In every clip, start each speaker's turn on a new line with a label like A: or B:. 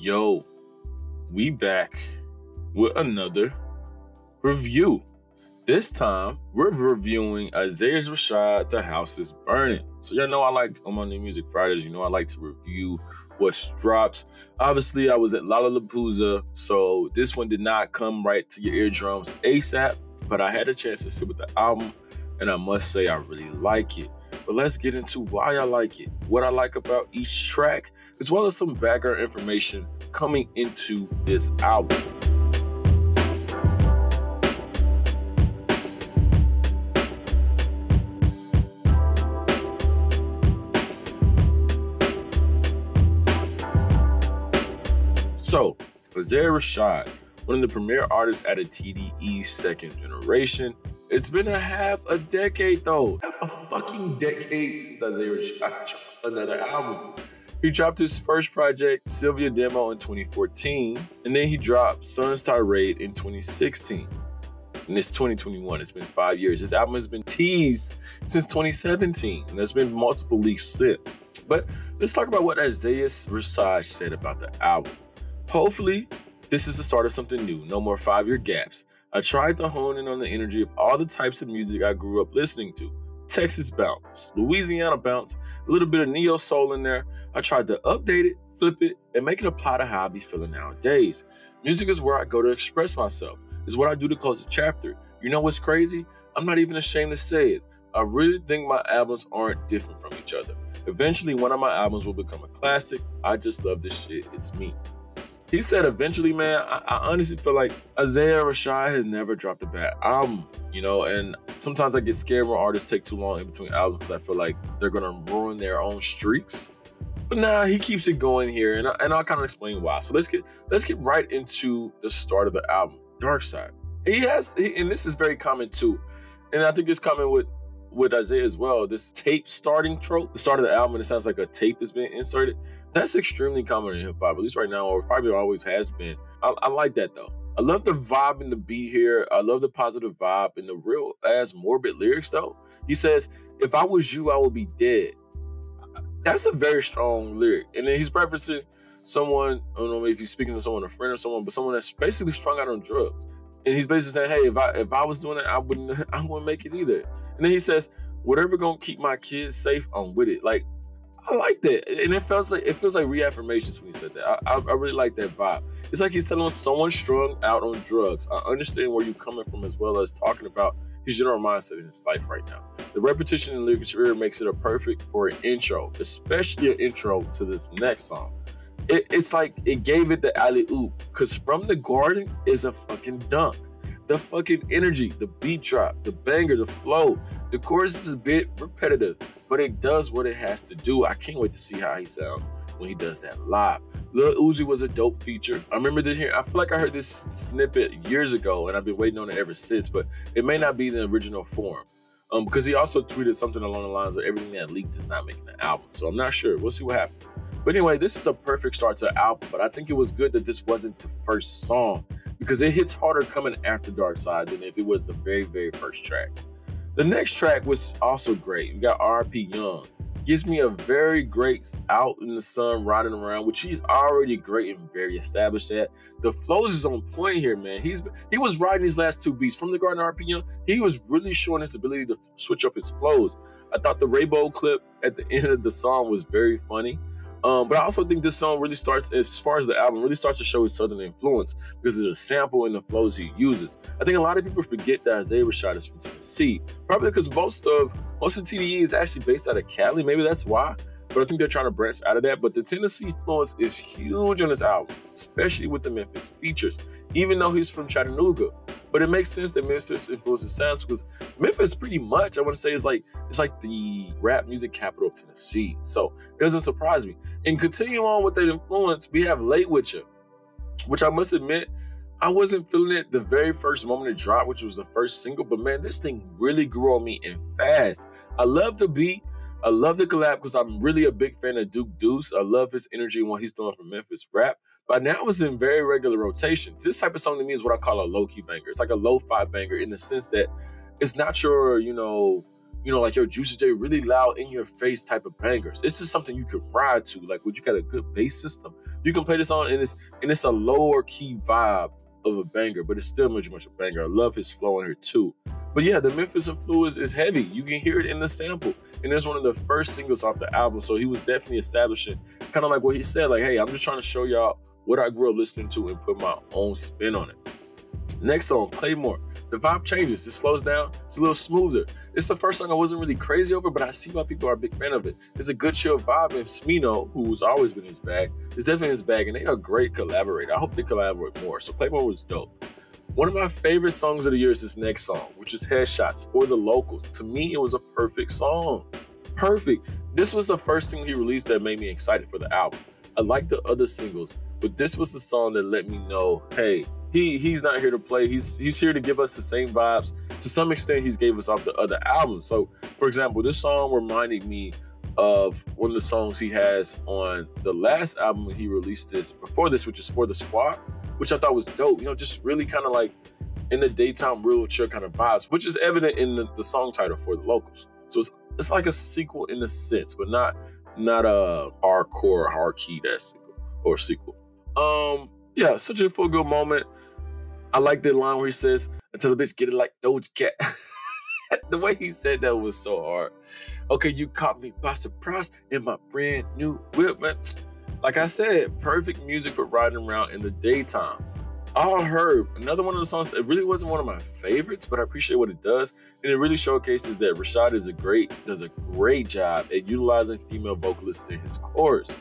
A: Yo, we back with another review. This time, we're reviewing Isaiah Rashad, The House is Burning. So, y'all know I like, on my New Music Fridays, you know I like to review what's dropped. Obviously, I was at Lollapalooza, so this one did not come right to your eardrums ASAP, but I had a chance to sit with the album, and I must say, I really like it. But let's get into why I like it, what I like about each track, as well as some background information coming into this album. So, Isaiah Rashad, one of the premier artists at a TDE's second generation, it's been a half a decade though. Half a fucking decade since Isaiah Rashad dropped another album. He dropped his first project, Cilvia Demo, in 2014, and then he dropped Sun's Tirade in 2016. And it's 2021. It's been five years. This album has been teased since 2017, and there's been multiple leaks since. But let's talk about what Isaiah Rashad said about the album. Hopefully, this is the start of something new. No more five year gaps. I tried to hone in on the energy of all the types of music I grew up listening to. Texas bounce, Louisiana bounce, a little bit of neo soul in there. I tried to update it, flip it, and make it apply to how I be feeling nowadays. Music is where I go to express myself. It's what I do to close a chapter. You know what's crazy? I'm not even ashamed to say it. I really think my albums aren't different from each other. Eventually, one of my albums will become a classic. I just love this shit. It's me. He said eventually, man, I, I, honestly feel like Isaiah Rashad has never dropped a bad album, you know, and sometimes I get scared when artists take too long in between albums because I feel like they're gonna ruin their own streaks. But nah, he keeps it going here, and, I, and I'll kind of explain why. So let's get let's get right into the start of the album, Dark Side. He has, he, and this is very common too, and I think it's common with with Isaiah as well, this tape starting trope, the start of the album, it sounds like a tape is being inserted. That's extremely common in hip hop, at least right now, or probably always has been. I, I, like that though. I love the vibe and the beat here. I love the positive vibe and the real ass morbid lyrics though. He says, If I was you, I would be dead. That's a very strong lyric. And then he's referencing someone, I don't know if he's speaking to someone, a friend or someone, but someone that's basically strung out on drugs. And he's basically saying, Hey, if I if I was doing it, I wouldn't I wouldn't make it either. And then he says, whatever gonna keep my kids safe, I'm with it. Like, I liked that. And it feels like it feels like reaffirmations when he said that. I, I, I, really like that vibe. It's like he's telling someone strung out on drugs. I understand where you're coming from as well as talking about his general mindset in his life right now. The repetition in Lucas here makes it a perfect for an intro, especially an intro to this next song. It, it's like it gave it the alley oop because from the garden is a fucking dunk the fucking energy, the beat drop, the banger, the flow. The chorus is a bit repetitive, but it does what it has to do. I can't wait to see how he sounds when he does that live. Lil Uzi was a dope feature. I remember this here. I feel like I heard this snippet years ago, and I've been waiting on it ever since. But it may not be the original form, um, because he also tweeted something along the lines of everything that leaked is not making the album. So I'm not sure. We'll see what happens. But anyway, this is a perfect start to the album. But I think it was good that this wasn't the first song because it hits harder coming after Dark Side than if it was the very, very first track. The next track was also great. We got RIP Young. Gives me a very great out in the sun riding around, which he's already great and very established at. The flows is on point here, man. He's he was riding these last two beats from the Garden RIP Young. He was really showing his ability to switch up his flows. I thought the Rainbow clip at the end of the song was very funny. Um, but I also think this song really starts, as far as the album, really starts to show his southern influence because there's a sample in the flows he uses. I think a lot of people forget that Isaiah Rashad is from Tennessee, probably because most of most of TDE is actually based out of Cali. Maybe that's why. But I think they're trying to branch out of that. But the Tennessee influence is huge on this album, especially with the Memphis features, even though he's from Chattanooga. But it makes sense that Memphis influences sounds because Memphis pretty much, I want to say, is like it's like the rap music capital of Tennessee. So it doesn't surprise me. And continue on with that influence, we have Late You, which I must admit, I wasn't feeling it the very first moment it dropped, which was the first single, but man, this thing really grew on me and fast. I love the beat. I love the collab because I'm really a big fan of Duke Deuce. I love his energy and what he's doing for Memphis rap. But now it's in very regular rotation. This type of song to me is what I call a low key banger. It's like a low fi banger in the sense that it's not your, you know, you know, like your Juicy J really loud in your face type of bangers. This is something you can ride to. Like when you got a good bass system, you can play this on and it's and it's a lower key vibe of a banger, but it's still much much a banger. I love his flow on here too. But yeah, the Memphis influence is heavy. You can hear it in the sample. And it's one of the first singles off the album. So he was definitely establishing kind of like what he said, like, hey, I'm just trying to show y'all what I grew up listening to and put my own spin on it. Next song, Claymore. The vibe changes. It slows down. It's a little smoother. It's the first song I wasn't really crazy over, but I see why people are a big fan of it. It's a good chill vibe, and Smino, who's always been his bag, is definitely his bag, and they are a great collaborator. I hope they collaborate more. So Claymore was dope. One of my favorite songs of the year is this next song, which is Headshots for the Locals. To me, it was a perfect song. Perfect. This was the first thing he released that made me excited for the album. I like the other singles, but this was the song that let me know, hey, he he's not here to play. He's he's here to give us the same vibes. To some extent, he's gave us off the other albums. So, for example, this song reminded me of one of the songs he has on the last album he released this before this, which is for the squad, which I thought was dope. You know, just really kind of like in the daytime, real chill kind of vibes, which is evident in the, the song title for the locals. So it's it's like a sequel in a sense, but not not a hardcore hard key that sequel or sequel. Um, yeah, such a full good moment. I like the line where he says, until the bitch get it like Doja Cat. the way he said that was so hard. Okay, you caught me by surprise in my brand new whip, man. Like I said, perfect music for riding around in the daytime. All Herb, another one of the songs. It really wasn't one of my favorites, but I appreciate what it does, and it really showcases that Rashad is a great, does a great job at utilizing female vocalists in his chorus.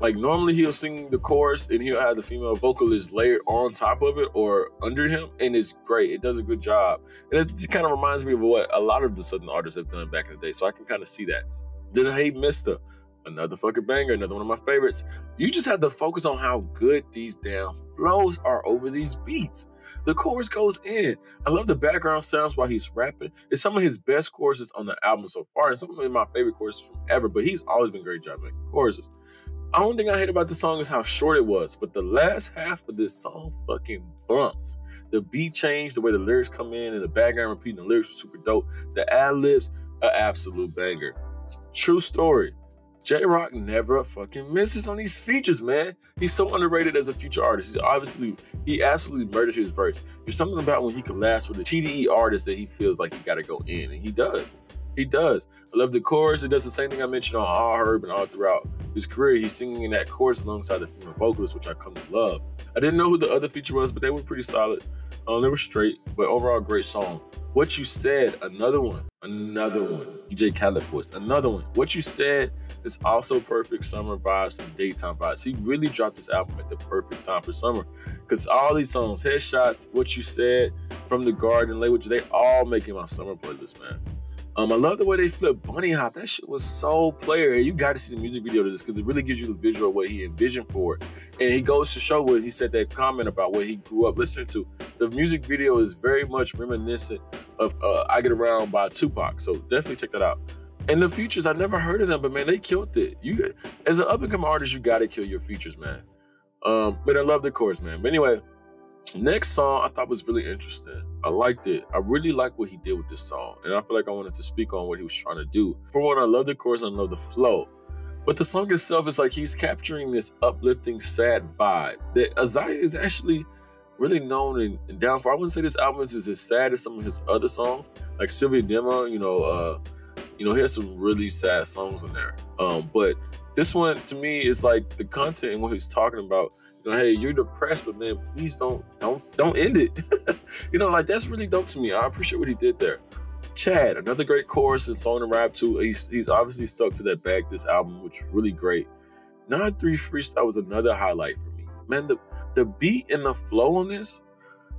A: Like normally he'll sing the chorus and he'll have the female vocalist layered on top of it or under him, and it's great. It does a good job, and it just kind of reminds me of what a lot of the Southern artists have done back in the day. So I can kind of see that. Then Hey Mista, another fucking banger, another one of my favorites. You just have to focus on how good these damn flows are over these beats. The chorus goes in. I love the background sounds while he's rapping. It's some of his best choruses on the album so far, and some of my favorite choruses from ever. But he's always been great job making choruses. The only thing I hate about the song is how short it was, but the last half of this song fucking bumps. The beat changed, the way the lyrics come in, and the background repeating the lyrics was super dope. The ad libs, an absolute banger. True story. Jay Rock never fucking misses on these features, man. He's so underrated as a future artist. He's obviously, he absolutely murdered his verse. There's something about when he last with a TDE artist that he feels like he got to go in, and he does. He does. I love the chorus. It does the same thing I mentioned on All Herb and all throughout his career. He's singing in that chorus alongside the female vocalist, which I come to love. I didn't know who the other feature was, but they were pretty solid. Um, they were straight, but overall, great song. What you said, another one, another one. DJ Khaled voice, another one. What you said is also perfect summer vibes and daytime vibes. He really dropped this album at the perfect time for summer, because all these songs, headshots, what you said, from the garden language, they all making my summer playlist, man. Um, I love the way they flip bunny hop. That shit was so player. You got to see the music video to this because it really gives you the visual of what he envisioned for it. And he goes to show what he said that comment about what he grew up listening to. The music video is very much reminiscent of uh, "I Get Around" by Tupac. So definitely check that out. And the features, I never heard of them, but man, they killed it. You, as an up and coming artist, you got to kill your features, man. Um, but I love the chorus, man. But anyway, Next song I thought was really interesting. I liked it. I really like what he did with this song. And I feel like I wanted to speak on what he was trying to do. For one, I love the chorus and I love the flow. But the song itself is like he's capturing this uplifting, sad vibe that Isaiah is actually really known and, down for. I wouldn't say this album is as sad as some of his other songs. Like Cilvia Demo, you know, uh, you know, he has some really sad songs in there. Um, but this one to me is like the content and what he's talking about you know, hey, you're depressed, but man, please don't don't don't end it. you know, like that's really dope to me. I appreciate what he did there. Chad, another great chorus and song and rap too. He's he's obviously stuck to that bag this album, which is really great. 9-3 freestyle was another highlight for me. Man, the the beat and the flow on this,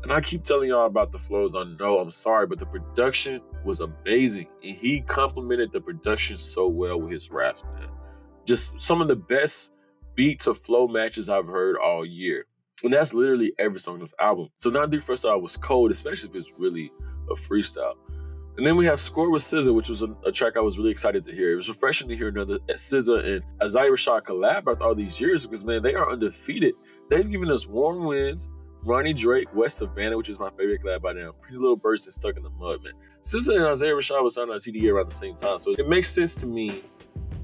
A: and I keep telling y'all about the flows. I know I'm sorry, but the production was amazing. And he complemented the production so well with his raps, man. Just some of the best beat to flow matches I've heard all year. And that's literally every song on this album. So 9-3 freestyle was cold, especially if it's really a freestyle. And then we have Score with SZA, which was a, a, track I was really excited to hear. It was refreshing to hear another SZA and Isaiah Rashad collab after all these years because, man, they are undefeated. They've given us Warm Winds, Ronnie Drake, West Savannah, which is my favorite collab by them. Pretty Little Birds and Stuck in the Mud, man. SZA and Isaiah Rashad was signed on TDE around the same time, so it makes sense to me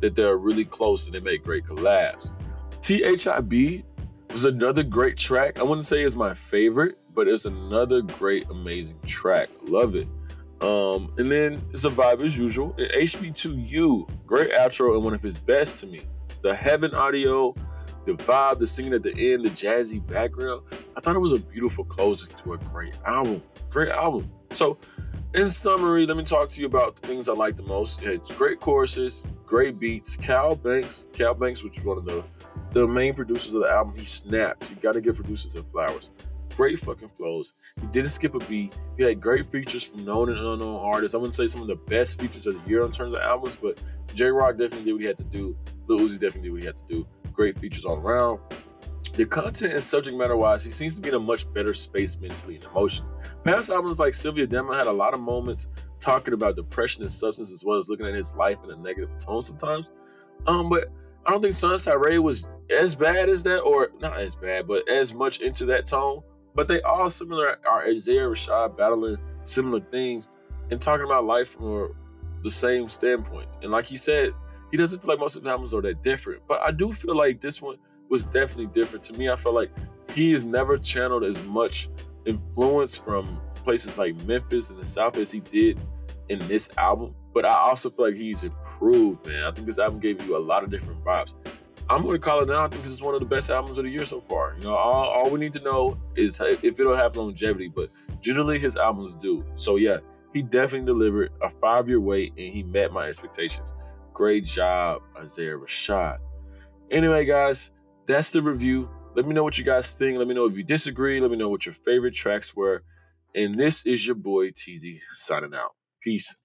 A: that they're really close and they make great collabs. THIB was another great track. I wouldn't say it's my favorite, but it's another great, amazing track. Love it. Um, and then it's a vibe as usual. And HB2U, great outro and one of his best to me. The Heaven audio, the vibe, the singing at the end, the jazzy background. I thought it was a beautiful closing to a great album. Great album. So, in summary, let me talk to you about the things I like the most. It had great choruses, great beats. Kal Banx, Kal Banx, which is one of the the main producers of the album, he snapped. You got to give producers their flowers. Great fucking flows. He didn't skip a beat. He had great features from known and unknown artists. I wouldn't say some of the best features of the year in terms of albums, but Jay Rock definitely did what he had to do. Lil Uzi definitely did what he had to do. Great features all around. The content and subject matter wise, he seems to be in a much better space mentally and emotionally. Past albums like Cilvia Demo had a lot of moments talking about depression and substance as well as looking at his life in a negative tone sometimes. Um, but I don't think Sun's Tirade was as bad as that, or not as bad, but as much into that tone. But they all similar are Isaiah Rashad battling similar things and talking about life from the same standpoint. And like he said, he doesn't feel like most of the albums are that different. But I do feel like this one was definitely different. To me, I feel like he has never channeled as much influence from places like Memphis and the South as he did in this album. But I also feel like he's improved, man. I think this album gave you a lot of different vibes. I'm going to call it now. I think this is one of the best albums of the year so far. You know, all, all we need to know is if it'll have longevity, but generally his albums do. So yeah, he definitely delivered a five year wait and he met my expectations. Great job, Isaiah Rashad. Anyway, guys, that's the review. Let me know what you guys think. Let me know if you disagree. Let me know what your favorite tracks were. And this is your boy TZ signing out. Peace.